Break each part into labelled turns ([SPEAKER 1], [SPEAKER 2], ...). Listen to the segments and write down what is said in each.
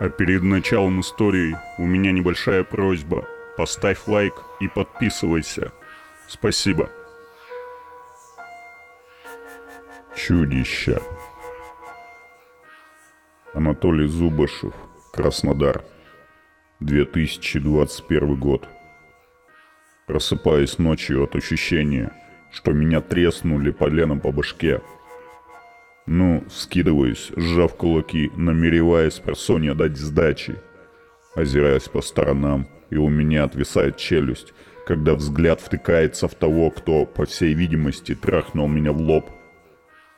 [SPEAKER 1] А перед началом истории у меня небольшая просьба. Поставь лайк и подписывайся. Спасибо. Чудища. Анатолий Зубашев, Краснодар. 2021 год. Просыпаюсь ночью от ощущения, что меня треснули поленом по башке – ну, скидываюсь, сжав кулаки, намереваясь просонья дать сдачи. Озираясь по сторонам, и у меня отвисает челюсть, когда взгляд втыкается в того, кто, по всей видимости, трахнул меня в лоб.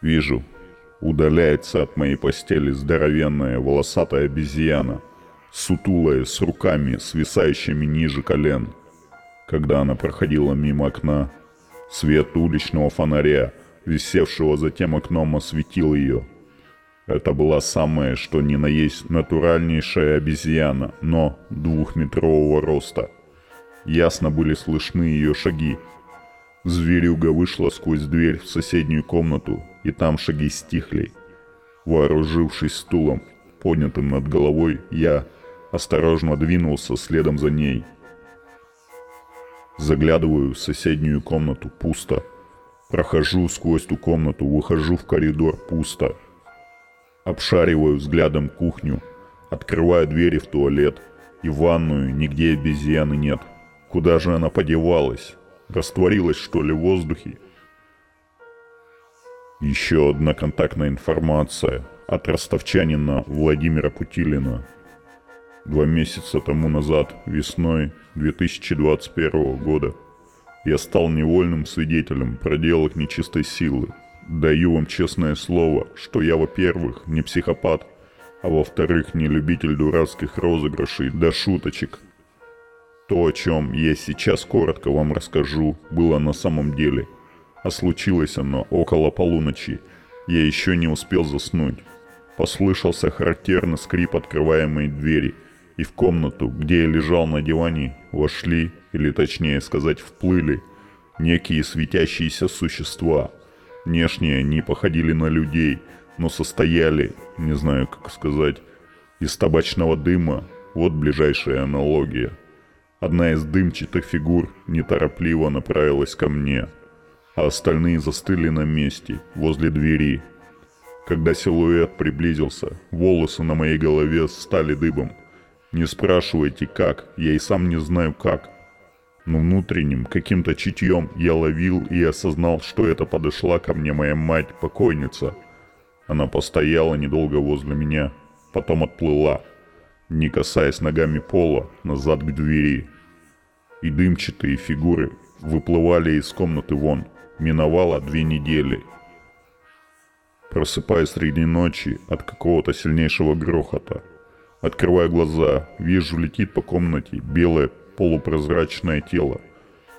[SPEAKER 1] Вижу, удаляется от моей постели здоровенная волосатая обезьяна, сутулая, с руками, свисающими ниже колен. Когда она проходила мимо окна, свет уличного фонаря – висевшего за тем окном, осветил ее. Это была самая, что ни на есть, натуральнейшая обезьяна, но двухметрового роста. Ясно были слышны ее шаги. Зверюга вышла сквозь дверь в соседнюю комнату, и там шаги стихли. Вооружившись стулом, поднятым над головой, я осторожно двинулся следом за ней. Заглядываю в соседнюю комнату пусто – Прохожу сквозь ту комнату, выхожу в коридор, пусто. Обшариваю взглядом кухню, открываю двери в туалет и ванную, нигде обезьяны нет. Куда же она подевалась? Растворилась, что ли, в воздухе? Еще одна контактная информация от ростовчанина Владимира Путилина. Два месяца тому назад, весной 2021 года, я стал невольным свидетелем проделок нечистой силы. Даю вам честное слово, что я, во-первых, не психопат, а во-вторых, не любитель дурацких розыгрышей да шуточек. То, о чем я сейчас коротко вам расскажу, было на самом деле. А случилось оно около полуночи. Я еще не успел заснуть. Послышался характерный скрип открываемой двери, и в комнату, где я лежал на диване, вошли или точнее сказать вплыли, некие светящиеся существа. Внешне они походили на людей, но состояли, не знаю как сказать, из табачного дыма, вот ближайшая аналогия. Одна из дымчатых фигур неторопливо направилась ко мне, а остальные застыли на месте, возле двери. Когда силуэт приблизился, волосы на моей голове стали дыбом. Не спрашивайте как, я и сам не знаю как но внутренним каким-то чутьем я ловил и осознал, что это подошла ко мне моя мать-покойница. Она постояла недолго возле меня, потом отплыла, не касаясь ногами пола, назад к двери. И дымчатые фигуры выплывали из комнаты вон. Миновало две недели. Просыпаюсь среди ночи от какого-то сильнейшего грохота. Открываю глаза, вижу, летит по комнате белая полупрозрачное тело,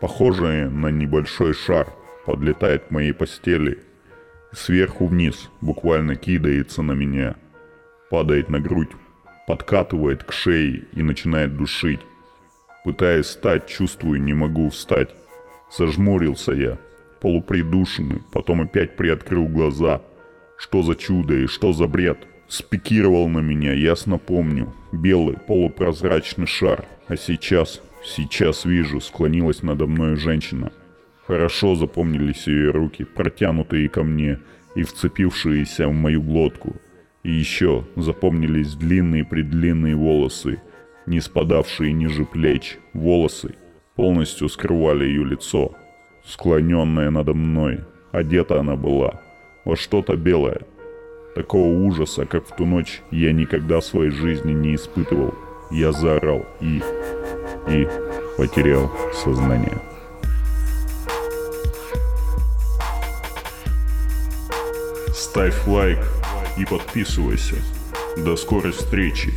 [SPEAKER 1] похожее на небольшой шар, подлетает к моей постели. Сверху вниз буквально кидается на меня, падает на грудь, подкатывает к шее и начинает душить. Пытаясь встать, чувствую, не могу встать. Сожмурился я, полупридушенный, потом опять приоткрыл глаза. Что за чудо и что за бред? Спикировал на меня, ясно помню. Белый полупрозрачный шар. А сейчас Сейчас вижу, склонилась надо мной женщина. Хорошо запомнились ее руки, протянутые ко мне и вцепившиеся в мою глотку. И еще запомнились длинные-предлинные волосы, не спадавшие ниже плеч. Волосы полностью скрывали ее лицо. Склоненная надо мной, одета она была во что-то белое. Такого ужаса, как в ту ночь, я никогда в своей жизни не испытывал. Я заорал и и потерял сознание. Ставь лайк и подписывайся. До скорой встречи.